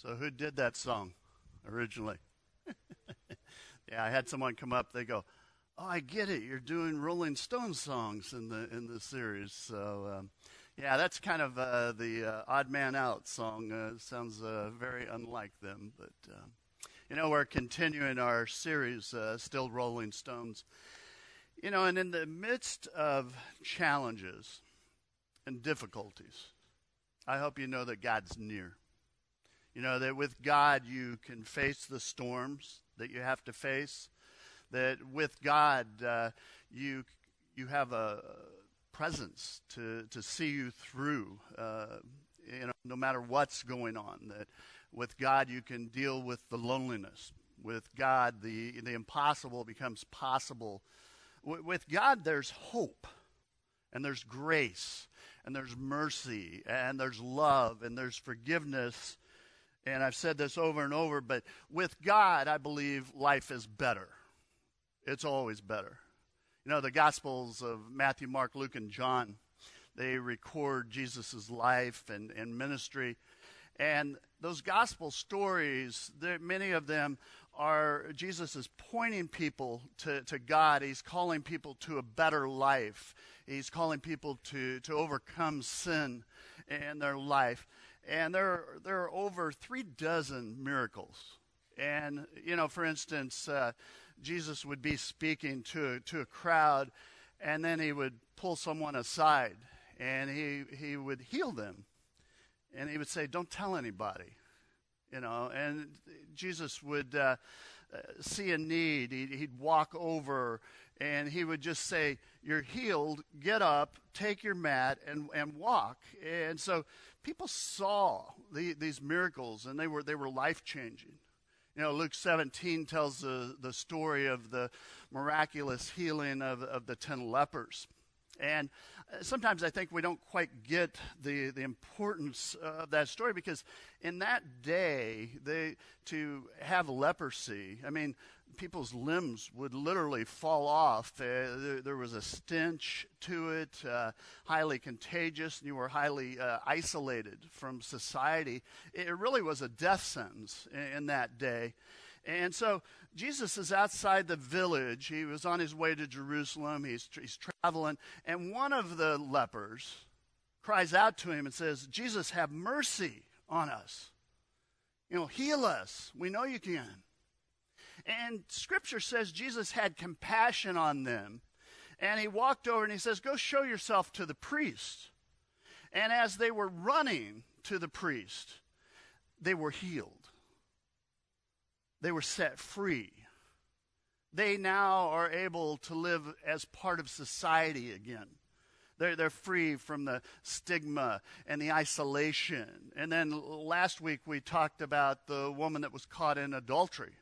So, who did that song originally? yeah, I had someone come up. They go, "Oh, I get it. You're doing Rolling Stones songs in the in the series." So, um, yeah, that's kind of uh, the uh, odd man out song. Uh, sounds uh, very unlike them, but um, you know, we're continuing our series, uh, still Rolling Stones. You know, and in the midst of challenges and difficulties, I hope you know that God's near. You know, that with God you can face the storms that you have to face, that with God uh, you, you have a presence to, to see you through, uh, you know, no matter what's going on. That with God you can deal with the loneliness. With God, the, the impossible becomes possible. W- with God, there's hope, and there's grace, and there's mercy, and there's love, and there's forgiveness and I've said this over and over, but with God, I believe life is better. It's always better. You know, the Gospels of Matthew, Mark, Luke, and John, they record Jesus' life and, and ministry. And those gospel stories, many of them are Jesus is pointing people to, to God. He's calling people to a better life. He's calling people to, to overcome sin in their life and there there are over three dozen miracles. And you know, for instance, uh, Jesus would be speaking to to a crowd, and then he would pull someone aside, and he he would heal them, and he would say, "Don't tell anybody," you know. And Jesus would uh, see a need, he'd, he'd walk over, and he would just say, "You're healed. Get up, take your mat, and and walk." And so people saw the, these miracles and they were, they were life changing. You know, Luke 17 tells the, the story of the miraculous healing of, of the 10 lepers. And sometimes I think we don't quite get the, the importance of that story because in that day, they, to have leprosy, I mean, people's limbs would literally fall off. Uh, there, there, was a stench to it, uh, highly contagious, and you were highly uh, isolated from society. It really was a death sentence in, in, that day. And so Jesus is outside the village. He was on his way to Jerusalem. He's, he's traveling. And one of the lepers cries out to him and says, Jesus, have mercy on us. You know, heal us. We know you can. And scripture says Jesus had compassion on them. And he walked over and he says, Go show yourself to the priest. And as they were running to the priest, they were healed. They were set free. They now are able to live as part of society again. They're, they're free from the stigma and the isolation. And then last week we talked about the woman that was caught in adultery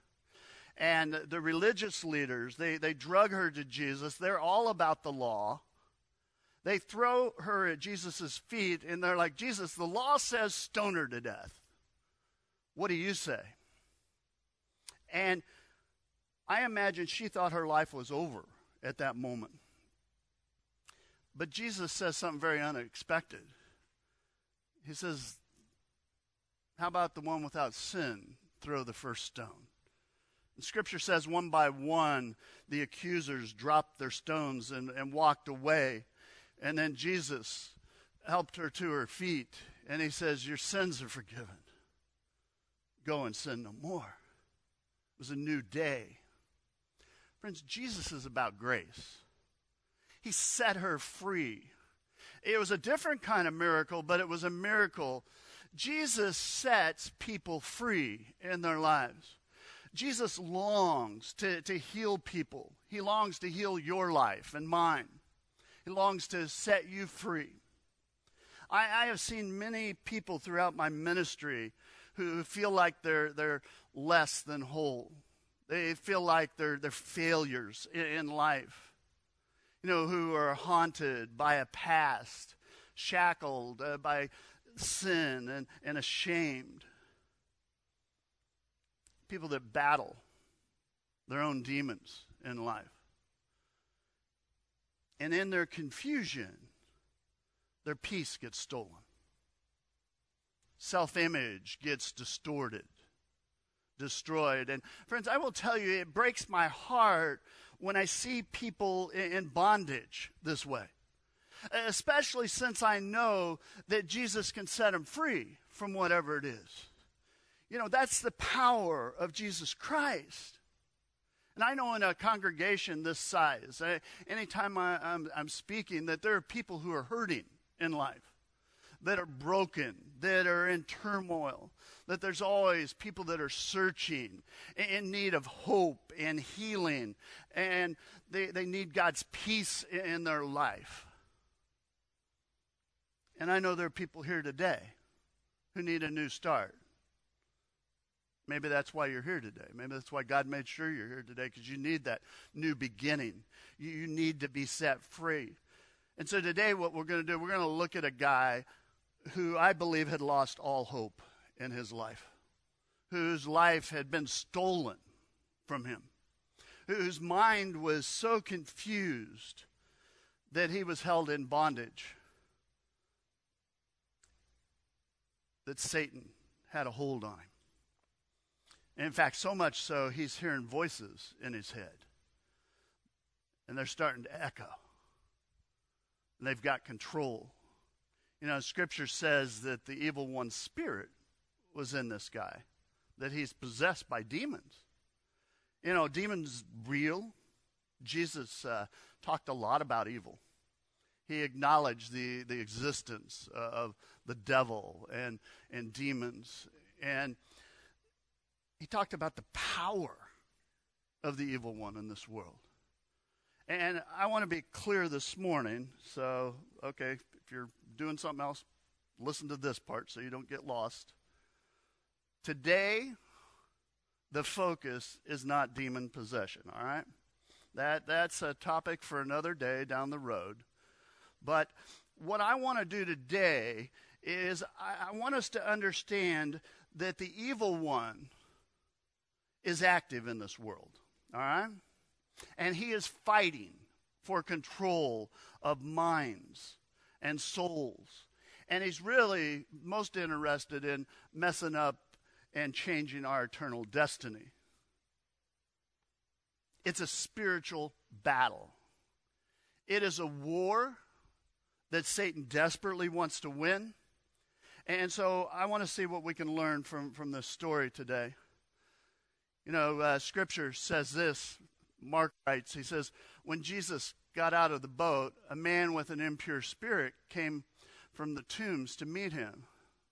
and the religious leaders, they, they drug her to Jesus. They're all about the law. They throw her at Jesus' feet and they're like, Jesus, the law says stone her to death. What do you say? And I imagine she thought her life was over at that moment. But Jesus says something very unexpected. He says, How about the one without sin? Throw the first stone. And Scripture says one by one the accusers dropped their stones and, and walked away. And then Jesus helped her to her feet and he says, Your sins are forgiven. Go and sin no more. Was a new day. Friends, Jesus is about grace. He set her free. It was a different kind of miracle, but it was a miracle. Jesus sets people free in their lives. Jesus longs to, to heal people. He longs to heal your life and mine. He longs to set you free. I, I have seen many people throughout my ministry who feel like they're, they're less than whole. They feel like they're, they're failures in, life. You know, who are haunted by a past, shackled uh, by sin and, and ashamed people that battle their own demons in life. And in their confusion, their peace gets stolen. self image gets distorted, destroyed. And friends, I will tell you, it breaks my heart when I see people in bondage this way, especially since I know that Jesus can set them free from whatever it is. You know, that's the power of Jesus Christ. And I know in a congregation this size, I, anytime I, I'm, I'm speaking, that there are people who are hurting in life, that are broken, that are in turmoil, that there's always people that are searching, in need of hope and healing, and they, they need God's peace in their life. And I know there are people here today who need a new start. Maybe that's why you're here today. Maybe that's why God made sure you're here today because you need that new beginning. You, you need to be set free. And so today, what we're going to do, we're going to look at a guy who I believe had lost all hope in his life, whose life had been stolen from him, whose mind was so confused that he was held in bondage, that Satan had a hold on him. In fact, so much so, he's hearing voices in his head. And they're starting to echo. And they've got control. You know, Scripture says that the evil one's spirit was in this guy, that he's possessed by demons. You know, demons real. Jesus uh, talked a lot about evil. He acknowledged the, the existence uh, of the devil and, and demons. And he talked about the power of the evil one in this world. And I want to be clear this morning. So, okay, if you're doing something else, listen to this part so you don't get lost. Today, the focus is not demon possession, all right? That, that's a topic for another day down the road. But what I want to do today is I, I want us to understand that the evil one is active in this world. All right? And he is fighting for control of minds and souls. And he's really most interested in messing up and changing our eternal destiny. It's a spiritual battle. It is a war that Satan desperately wants to win. And so I want to see what we can learn from, from this story today. You know, uh, Scripture says this. Mark writes, he says, when Jesus got out of the boat, a man with an impure spirit came from the tombs to meet him.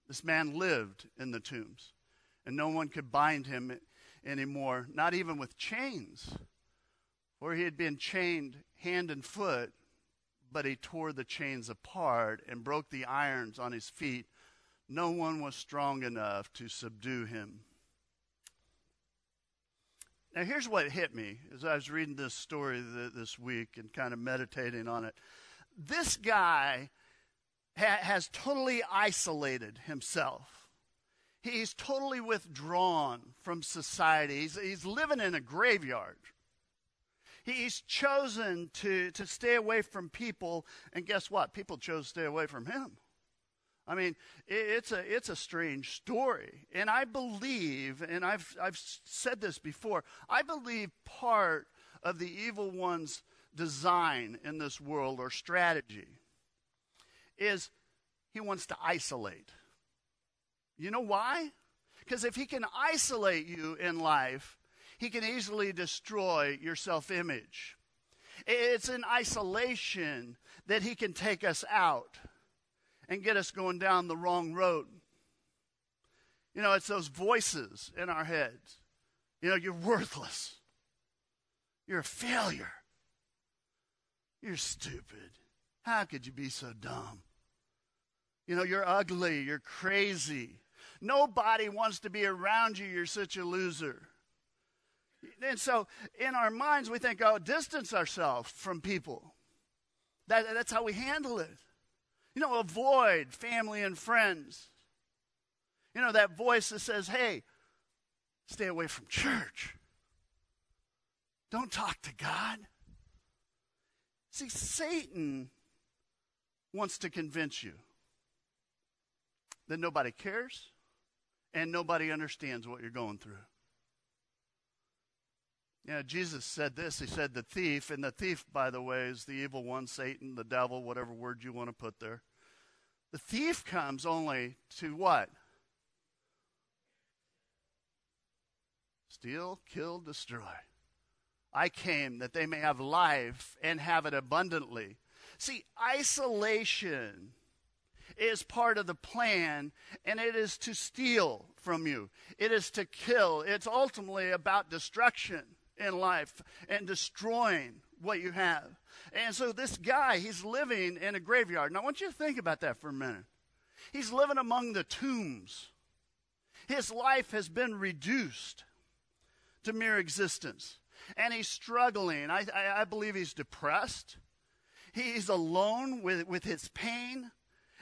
This man lived in the tombs, and no one could bind him anymore, not even with chains. For he had been chained hand and foot, but he tore the chains apart and broke the irons on his feet. No one was strong enough to subdue him. Now, here's what hit me as I was reading this story this week and kind of meditating on it. This guy ha- has totally isolated himself. He's totally withdrawn from society. He's, he's living in a graveyard. He's chosen to, to stay away from people, and guess what? People chose to stay away from him. I mean, it's a, it's a strange story. And I believe, and I've, I've said this before, I believe part of the evil one's design in this world or strategy is he wants to isolate. You know why? Because if he can isolate you in life, he can easily destroy your self image. It's in isolation that he can take us out and get us going down the wrong road. You know, it's those voices in our heads. You know, you're worthless. You're a failure. You're stupid. How could you be so dumb? You know, you're ugly. You're crazy. Nobody wants to be around you. You're such a loser. And so in our minds, we think, oh, distance ourselves from people. That, that's how we handle it. You know, avoid family and friends. You know, that voice that says, hey, stay away from church. Don't talk to God. See, Satan wants to convince you that nobody cares and nobody understands what you're going through. Yeah, Jesus said this. He said, The thief, and the thief, by the way, is the evil one, Satan, the devil, whatever word you want to put there. The thief comes only to what? Steal, kill, destroy. I came that they may have life and have it abundantly. See, isolation is part of the plan, and it is to steal from you, it is to kill. It's ultimately about destruction in life and destroying what you have. And so this guy, he's living in a graveyard. Now I want you to think about that for a minute. He's living among the tombs. His life has been reduced to mere existence. And he's struggling. I, I, I believe he's depressed. He's alone with, with his pain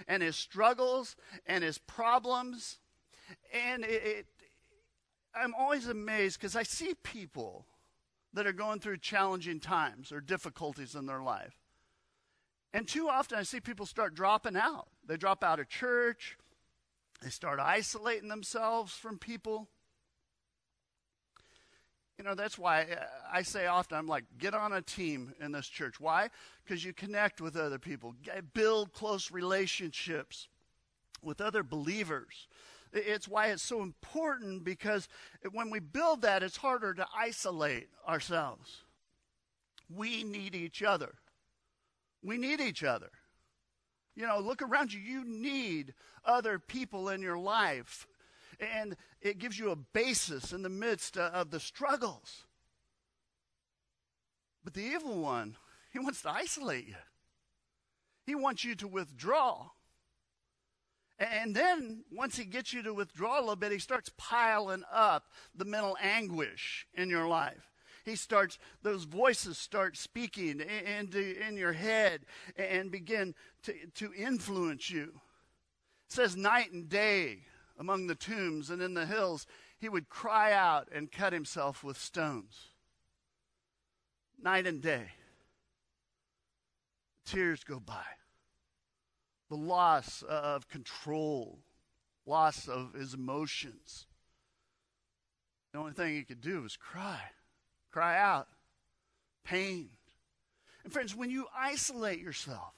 and his struggles and his problems. And it, it I'm always amazed because I see people that are going through challenging times or difficulties in their life. And too often I see people start dropping out. They drop out of church, they start isolating themselves from people. You know, that's why uh, I say often, I'm like, get on a team in this church. Why? Because you connect with other people, build close relationships with other believers. It's why it's so important because when we build that, it's harder to isolate ourselves. We need each other. We need each other. You know, look around you. You need other people in your life. And it gives you a basis in the midst uh, of the struggles. But the evil one, he wants to isolate you, he wants you to withdraw. And then, once he gets you to withdraw a little bit, he starts piling up the mental anguish in your life. He starts, those voices start speaking into in your head and begin to, to influence you. It says night and day among the tombs and in the hills, he would cry out and cut himself with stones. Night and day. Tears go by the loss of control, loss of his emotions. The only thing he could do was cry, cry out, pain. And friends, when you isolate yourself,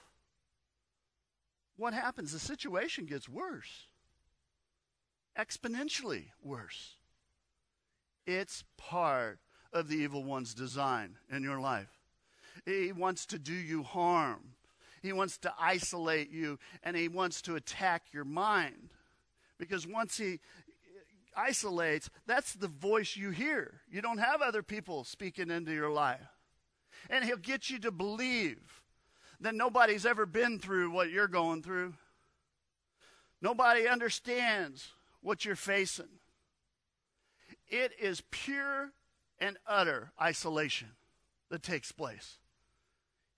what happens? The situation gets worse, exponentially worse. It's part of the evil one's design in your life. He wants to do you harm. He wants to isolate you and he wants to attack your mind. Because once he isolates, that's the voice you hear. You don't have other people speaking into your life. And he'll get you to believe that nobody's ever been through what you're going through. Nobody understands what you're facing. It is pure and utter isolation that takes place.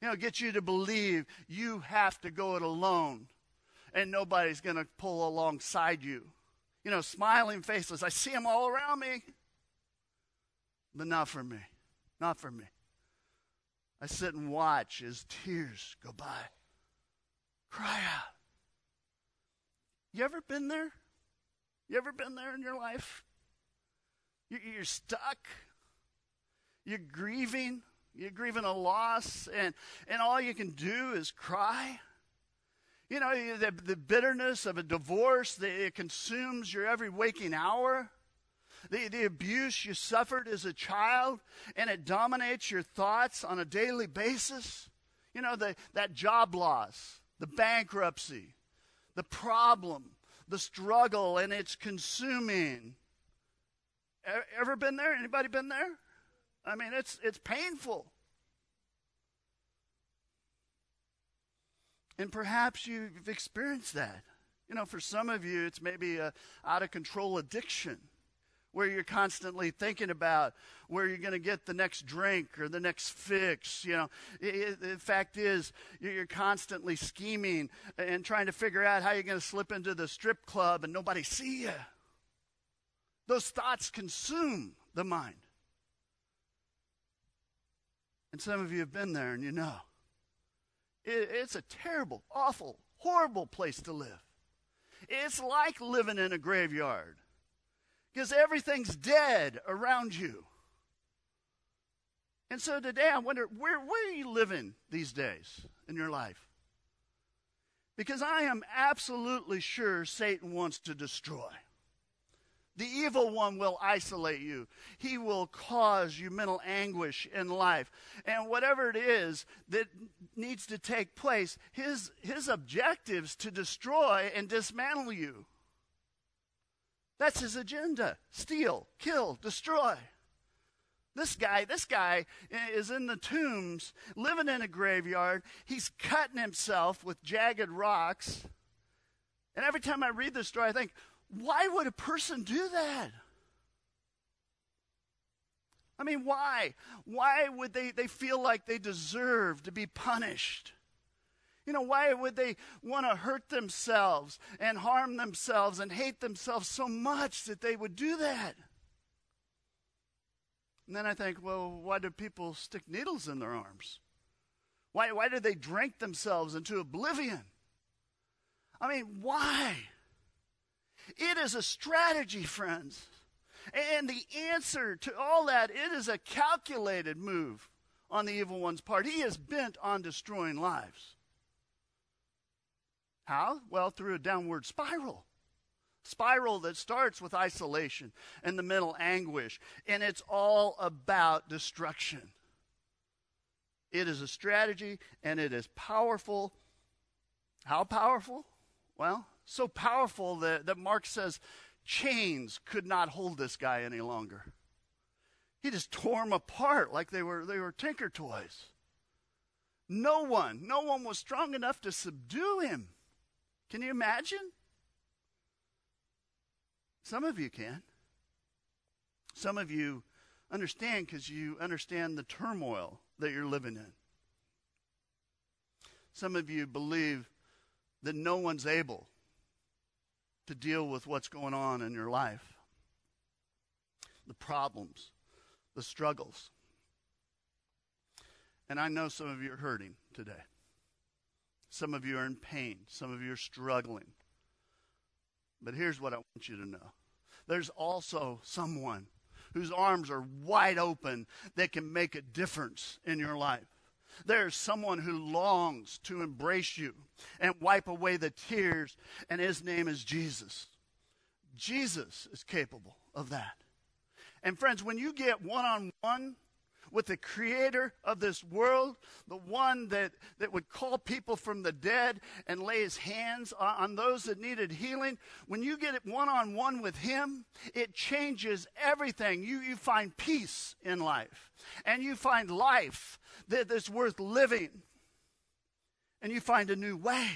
You know, get you to believe you have to go it alone and nobody's going to pull alongside you. You know, smiling faces. I see them all around me, but not for me. Not for me. I sit and watch as tears go by. Cry out. You ever been there? You ever been there in your life? You're stuck. You're grieving. You're grieving a loss, and, and all you can do is cry. You know, the, the bitterness of a divorce, the, it consumes your every waking hour. The, the abuse you suffered as a child, and it dominates your thoughts on a daily basis. You know, the, that job loss, the bankruptcy, the problem, the struggle, and it's consuming. Ever been there? Anybody been there? I mean, it's, it's painful. And perhaps you've experienced that. You know, for some of you, it's maybe a out of control addiction where you're constantly thinking about where you're going to get the next drink or the next fix. You know, the fact is, you're constantly scheming and trying to figure out how you're going to slip into the strip club and nobody see you. Those thoughts consume the mind. And some of you have been there and you know. It, it's a terrible, awful, horrible place to live. It's like living in a graveyard because everything's dead around you. And so today I wonder where, where are you living these days in your life? Because I am absolutely sure Satan wants to destroy. The evil one will isolate you. He will cause you mental anguish in life. And whatever it is that needs to take place, his, his objectives to destroy and dismantle you. That's his agenda. Steal, kill, destroy. This guy, this guy is in the tombs, living in a graveyard. He's cutting himself with jagged rocks. And every time I read this story, I think, why would a person do that? I mean, why? Why would they, they feel like they deserve to be punished? You know, why would they want to hurt themselves and harm themselves and hate themselves so much that they would do that? And then I think, well, why do people stick needles in their arms? Why, why do they drink themselves into oblivion? I mean, why? It is a strategy, friends. And the answer to all that, it is a calculated move on the evil one's part. He is bent on destroying lives. How? Well, through a downward spiral. Spiral that starts with isolation and the mental anguish, and it's all about destruction. It is a strategy and it is powerful. How powerful? Well, so powerful that, that Mark says chains could not hold this guy any longer. He just tore them apart like they were, they were tinker toys. No one, no one was strong enough to subdue him. Can you imagine? Some of you can. Some of you understand because you understand the turmoil that you're living in. Some of you believe that no one's able to deal with what's going on in your life the problems, the struggles. And I know some of you are hurting today. Some of you are in pain. Some of you are struggling. But here's what I want you to know there's also someone whose arms are wide open that can make a difference in your life. There's someone who longs to embrace you and wipe away the tears, and his name is Jesus. Jesus is capable of that. And friends, when you get one on one with the creator of this world, the one that, that would call people from the dead and lay his hands on, on those that needed healing, when you get it one on one with him, it changes everything. You, you find peace in life, and you find life that, that's worth living, and you find a new way.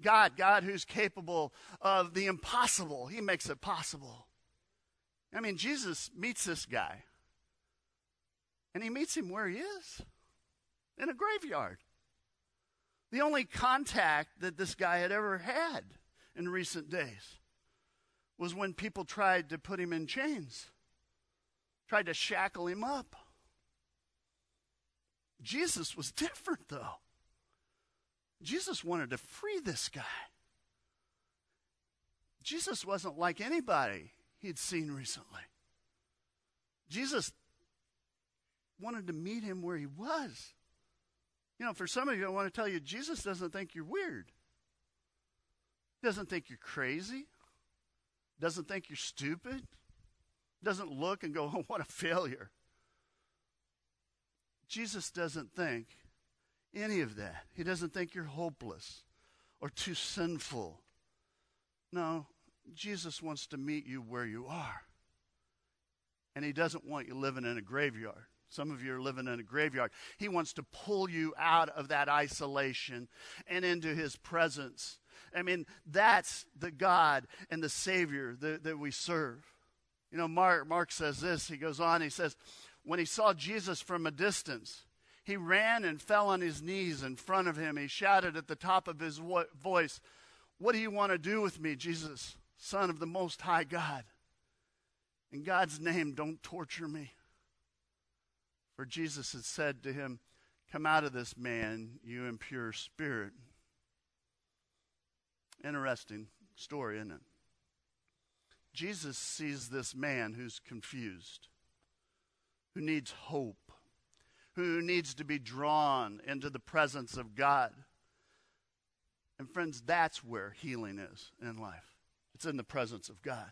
God, God who's capable of the impossible, he makes it possible. I mean, Jesus meets this guy and he meets him where he is in a graveyard. The only contact that this guy had ever had in recent days was when people tried to put him in chains, tried to shackle him up. Jesus was different, though. Jesus wanted to free this guy. Jesus wasn't like anybody he'd seen recently. Jesus wanted to meet him where he was. You know, for some of you, I want to tell you, Jesus doesn't think you're weird. Doesn't think you're crazy. Doesn't think you're stupid. Doesn't look and go, oh, what a failure. Jesus doesn't think any of that. He doesn't think you're hopeless or too sinful. No, Jesus wants to meet you where you are. And he doesn't want you living in a graveyard. Some of you are living in a graveyard. He wants to pull you out of that isolation and into his presence. I mean, that's the God and the Savior that, that we serve. You know, Mark, Mark says this. He goes on, he says, when he saw Jesus from a distance, he ran and fell on his knees in front of him. He shouted at the top of his vo- voice, What do you want to do with me, Jesus, Son of the Most High God? In God's name, don't torture me. For Jesus had said to him, Come out of this man, you impure spirit. Interesting. story, isn't it? Jesus sees this man who's confused, who needs hope, who needs to be drawn into the presence of God. And friends, that's where healing is in life. It's in the presence of God.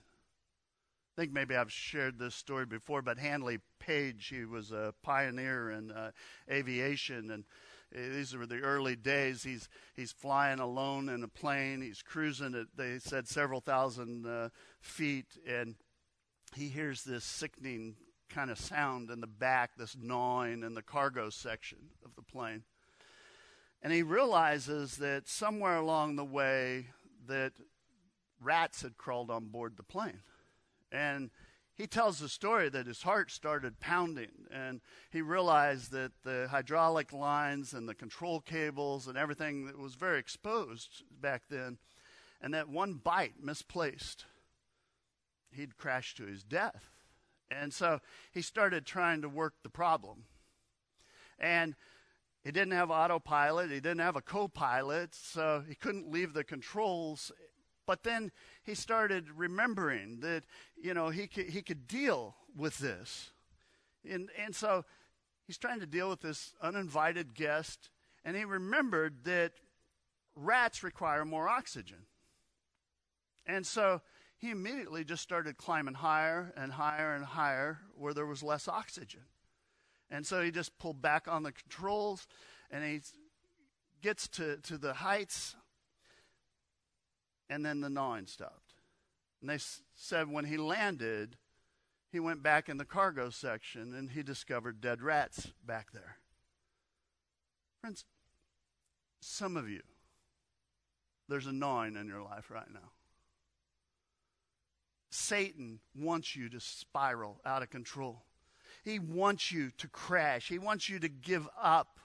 I think maybe I've shared this story before, but Handley Page, he was a pioneer in uh, aviation, and these were the early days. He's he's flying alone in a plane. He's cruising at they said several thousand uh, feet, and he hears this sickening kind of sound in the back, this gnawing in the cargo section of the plane. And he realizes that somewhere along the way that rats had crawled on board the plane. And he tells the story that his heart started pounding and he realized that the hydraulic lines and the control cables and everything that was very exposed back then and that one bite misplaced he'd crash to his death. And so he started trying to work the problem. And he didn't have autopilot he didn't have a co-pilot so he couldn't leave the controls but then he started remembering that, you know, he could, he could deal with this. And, and so he's trying to deal with this uninvited guest, and he remembered that rats require more oxygen. And so he immediately just started climbing higher and higher and higher where there was less oxygen. And so he just pulled back on the controls and he gets to, to the heights and then the gnawing stopped. And they s- said when he landed, he went back in the cargo section and he discovered dead rats back there. Friends, some of you, there's a gnawing in your life right now. Satan wants you to spiral out of control. He wants you to crash. He wants you to give up.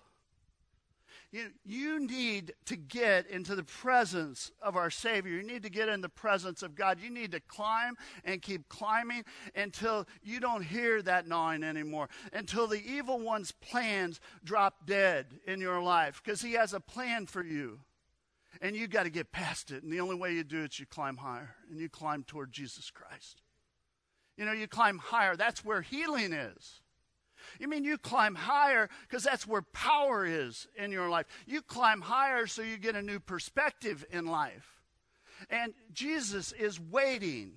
You, you need to get into the presence of our Savior. You need to get in the presence of God. You need to climb and keep climbing until you don't hear that gnawing anymore, until the evil one's plans drop dead in your life, because he has a plan for you. And you got to get past it. And the only way you do it is you climb higher and you climb toward Jesus Christ. You know, you climb higher. That's where healing is. You mean you climb higher because that's where power is in your life. You climb higher so you get a new perspective in life. And Jesus is waiting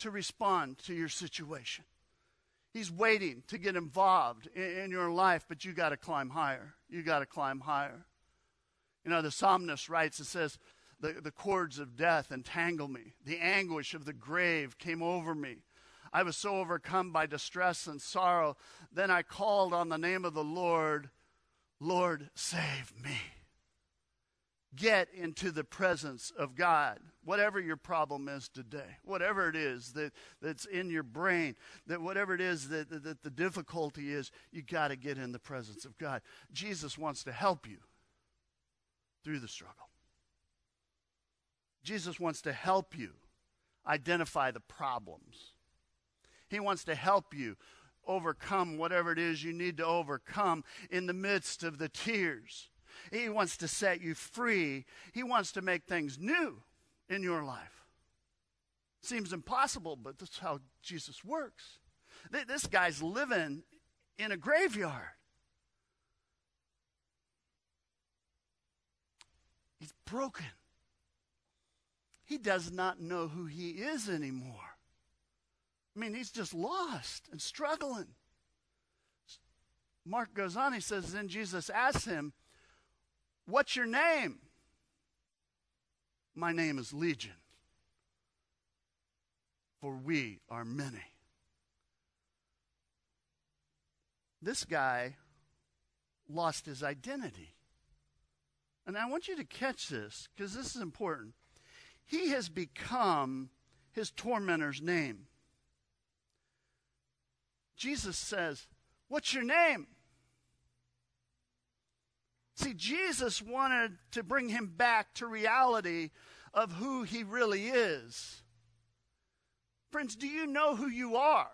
to respond to your situation. He's waiting to get involved in, in your life, but you got to climb higher. You got to climb higher. You know, the psalmist writes, it says, the, the cords of death entangle me. The anguish of the grave came over me. I was so overcome by distress and sorrow. Then I called on the name of the Lord, Lord, save me. Get into the presence of God. Whatever your problem is today, whatever it is that, that's in your brain, that whatever it is that, that, that the difficulty is, you got to get in the presence of God. Jesus wants to help you through the struggle. Jesus wants to help you identify the problems. He wants to help you overcome whatever it is you need to overcome in the midst of the tears. He wants to set you free. He wants to make things new in your life. Seems impossible, but that's how Jesus works. This guy's living in a graveyard. He's broken. He does not know who he is anymore. I mean, he's just lost and struggling. Mark goes on, he says, Then Jesus asks him, What's your name? My name is Legion, for we are many. This guy lost his identity. And I want you to catch this because this is important. He has become his tormentor's name. Jesus says, What's your name? See, Jesus wanted to bring him back to reality of who he really is. Friends, do you know who you are?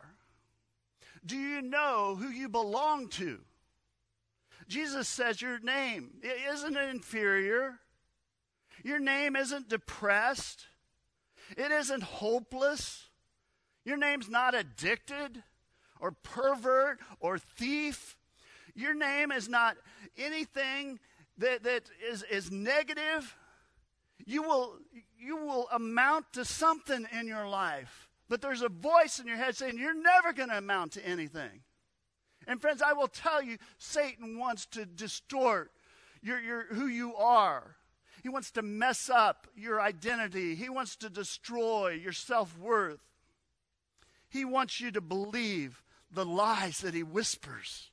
Do you know who you belong to? Jesus says your name isn't inferior. Your name isn't depressed. It isn't hopeless. Your name's not addicted or pervert or thief. Your name is not anything that, that is, is negative. You will, you will amount to something in your life. But there's a voice in your head saying, You're never going to amount to anything. And friends, I will tell you, Satan wants to distort your, your, who you are. He wants to mess up your identity. He wants to destroy your self worth. He wants you to believe the lies that he whispers.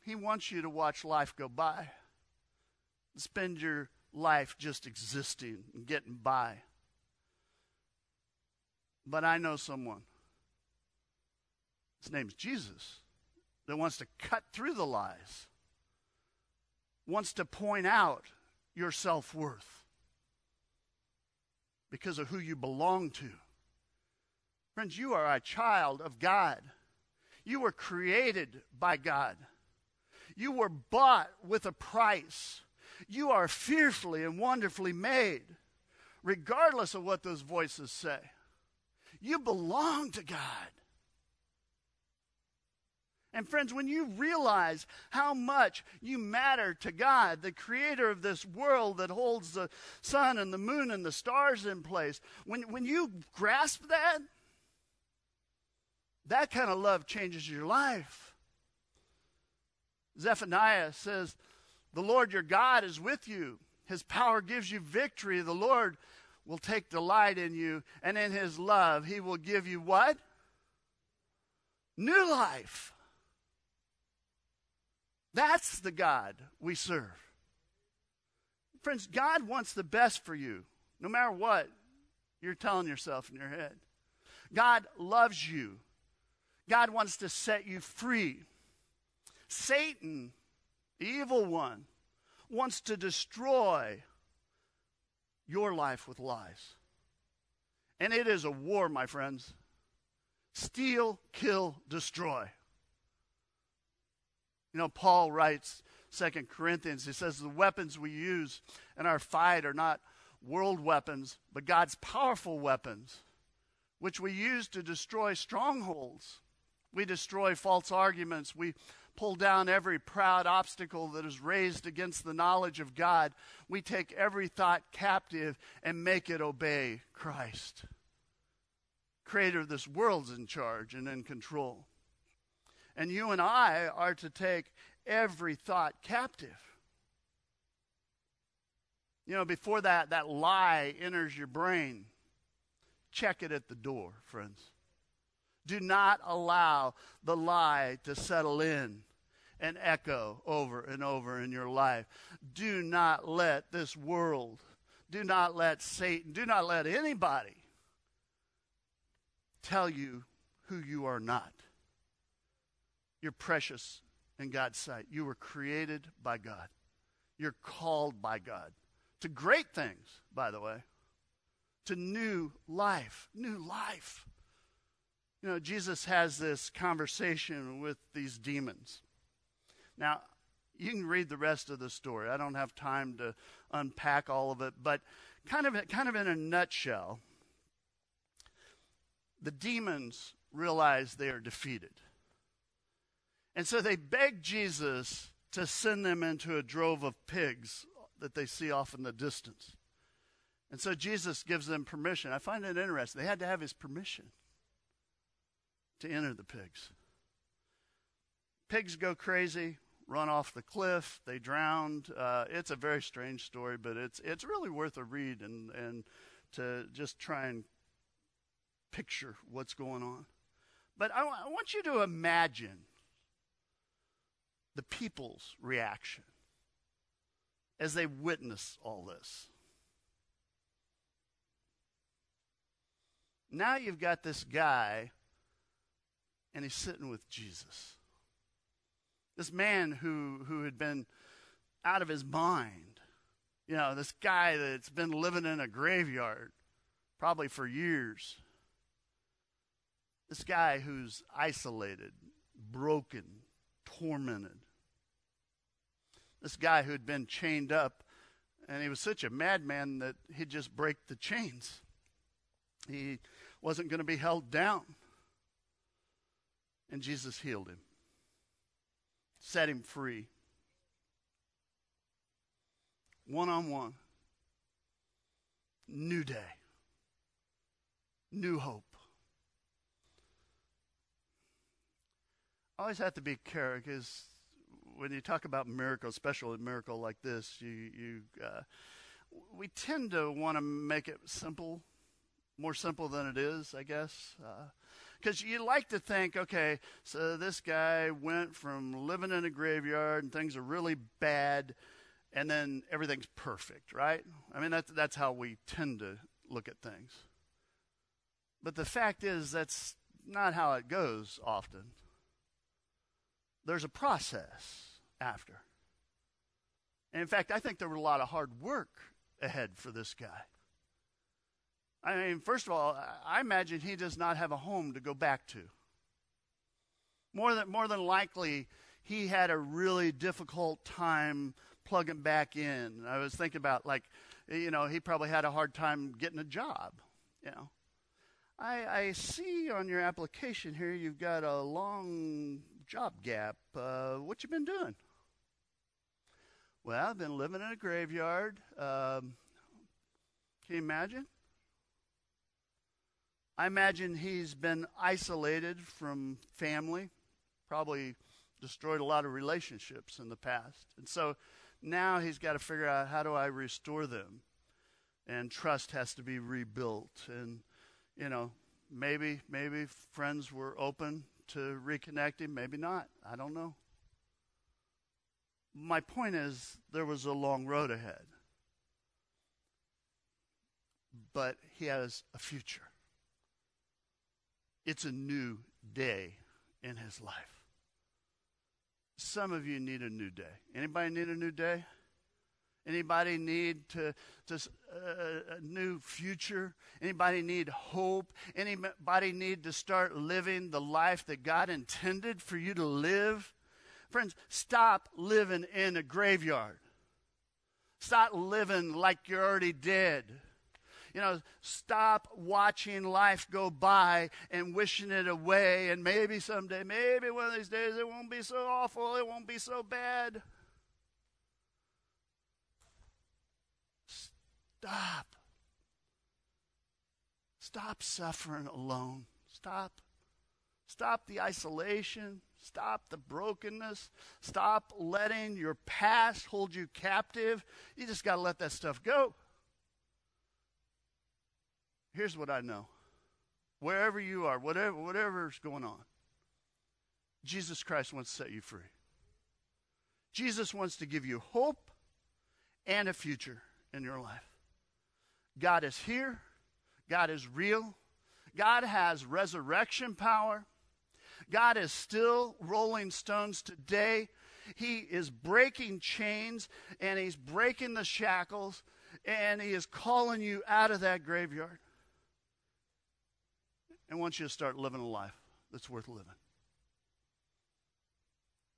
He wants you to watch life go by, spend your life just existing and getting by. But I know someone. His name's Jesus that wants to cut through the lies, wants to point out your self worth because of who you belong to. Friends, you are a child of God. You were created by God. You were bought with a price. You are fearfully and wonderfully made, regardless of what those voices say. You belong to God. And friends, when you realize how much you matter to God, the creator of this world that holds the sun and the moon and the stars in place, when, when you grasp that, that kind of love changes your life. Zephaniah says, The Lord your God is with you. His power gives you victory. The Lord will take delight in you, and in his love, he will give you what? New life. That's the God we serve. Friends, God wants the best for you, no matter what you're telling yourself in your head. God loves you. God wants to set you free. Satan, the evil one, wants to destroy your life with lies. And it is a war, my friends. Steal, kill, destroy. You know, Paul writes, Second Corinthians, he says, the weapons we use in our fight are not world weapons, but God's powerful weapons, which we use to destroy strongholds. We destroy false arguments. We pull down every proud obstacle that is raised against the knowledge of God. We take every thought captive and make it obey Christ. Creator of this world's in charge and in control. And you and I are to take every thought captive. You know, before that, that lie enters your brain, check it at the door, friends. Do not allow the lie to settle in and echo over and over in your life. Do not let this world, do not let Satan, do not let anybody tell you who you are not. You're precious in God's sight. You were created by God. You're called by God to great things, by the way, to new life, new life. You know, Jesus has this conversation with these demons. Now, you can read the rest of the story. I don't have time to unpack all of it, but kind of, kind of in a nutshell, the demons realize they are defeated. And so they beg Jesus to send them into a drove of pigs that they see off in the distance. And so Jesus gives them permission. I find it interesting. They had to have his permission to enter the pigs. Pigs go crazy, run off the cliff, they drowned. Uh, it's a very strange story, but it's it's really worth a read and and to just try and picture what's going on. But I, I want you to imagine the people's reaction as they witness all this. Now you've got this guy and he's sitting with Jesus. This man who, who had been out of his mind. You know, this guy that's been living in a graveyard probably for years. This guy who's isolated, broken, tormented. This guy who'd been chained up And he was such a madman that he'd just break the chains. He wasn't going to be held down. And Jesus healed him, set him free. One on one. New day. New hope. Always have to be careful because when you talk about miracles, especially a miracle like this, you you uh, we tend to want to make it simple, more simple than it is, I guess. Because you like to think, okay, so this guy went from living in a graveyard and things are really bad, and then everything's perfect, right? I mean, that's that's how we tend to look at things. But the fact is, that's not how it goes often there's a process after. And in fact, I think there was a lot of hard work ahead for this guy. I mean, first of all, I imagine he does not have a home to go back to. More than, more than likely, he had a really difficult time plugging back in. I was thinking about, like, you know, he probably had a hard time getting a job, you know. I, I see on your application here you've got a long job gap. Uh, what you been doing? Well, I've been living in a graveyard. Um, can you imagine? I imagine he's been isolated from family, probably destroyed a lot of relationships in the past. And so now he's got to figure out how do I restore them? And trust has to be rebuilt. And, you know, maybe, maybe friends were open to reconnecting, maybe not. I don't know. My point is, there was a long road ahead. But he has a future. It's a new day in his life. Some of you need a new day. Anybody need a new day? Anybody need to, to uh, a new future? Anybody need hope? Anybody need to start living the life that God intended for you to live? Friends, stop living in a graveyard. Stop living like you're already dead. You know, stop watching life go by and wishing it away. And maybe someday, maybe one of these days, it won't be so awful, it won't be so bad. Stop. Stop suffering alone. Stop. Stop the isolation. Stop the brokenness. Stop letting your past hold you captive. You just got to let that stuff go. Here's what I know. Wherever you are, whatever whatever's going on, Jesus Christ wants to set you free. Jesus wants to give you hope and a future in your life. God is here. God is real. God has resurrection power. God is still rolling stones today. He is breaking chains and he's breaking the shackles and he is calling you out of that graveyard and wants you to start living a life that's worth living.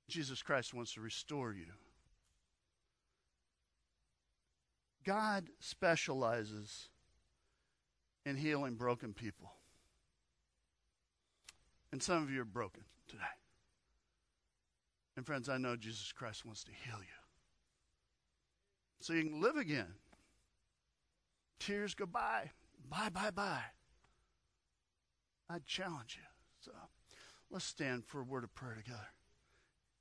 Jesus Christ wants to restore you. God specializes in healing broken people. And some of you are broken today. And friends, I know Jesus Christ wants to heal you. So you can live again. Tears go by. Bye, bye, bye. I challenge you. So let's stand for a word of prayer together.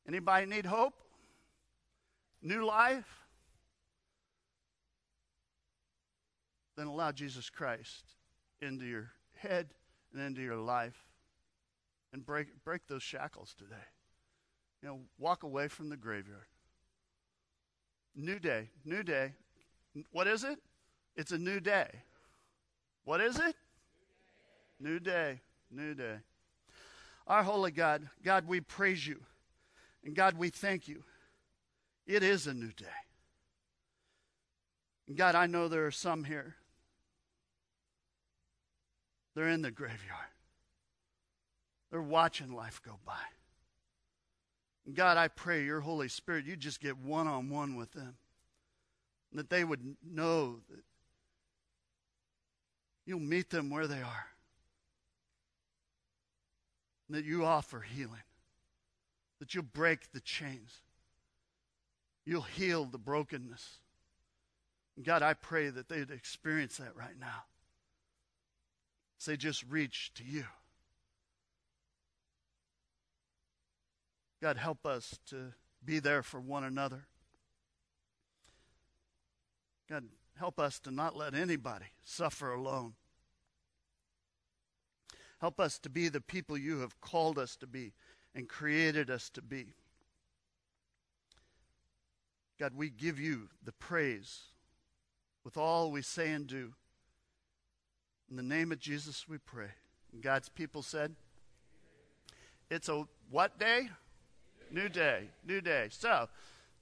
Anybody need hope? New life? then allow Jesus Christ into your head and into your life and break, break those shackles today. You know, walk away from the graveyard. New day, new day. What is it? It's a new day. What is it? New day, new day. Our holy God, God, we praise you. And God, we thank you. It is a new day. And God, I know there are some here they're in the graveyard. They're watching life go by. God, I pray your Holy Spirit, you just get one on one with them. And that they would know that you'll meet them where they are. That you offer healing. That you'll break the chains. You'll heal the brokenness. And God, I pray that they'd experience that right now. Say, just reach to you. God, help us to be there for one another. God, help us to not let anybody suffer alone. Help us to be the people you have called us to be and created us to be. God, we give you the praise with all we say and do. In the name of Jesus, we pray. And God's people said, It's a what day? New day. New day. So,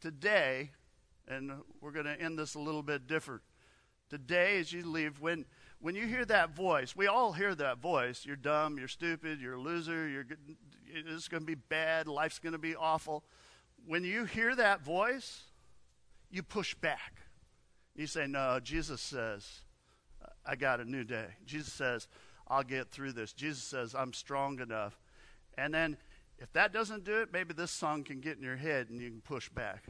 today, and we're going to end this a little bit different. Today, as you leave, when when you hear that voice, we all hear that voice. You're dumb. You're stupid. You're a loser. You're it's going to be bad. Life's going to be awful. When you hear that voice, you push back. You say, "No." Jesus says, "I got a new day." Jesus says, "I'll get through this." Jesus says, "I'm strong enough." And then, if that doesn't do it, maybe this song can get in your head and you can push back.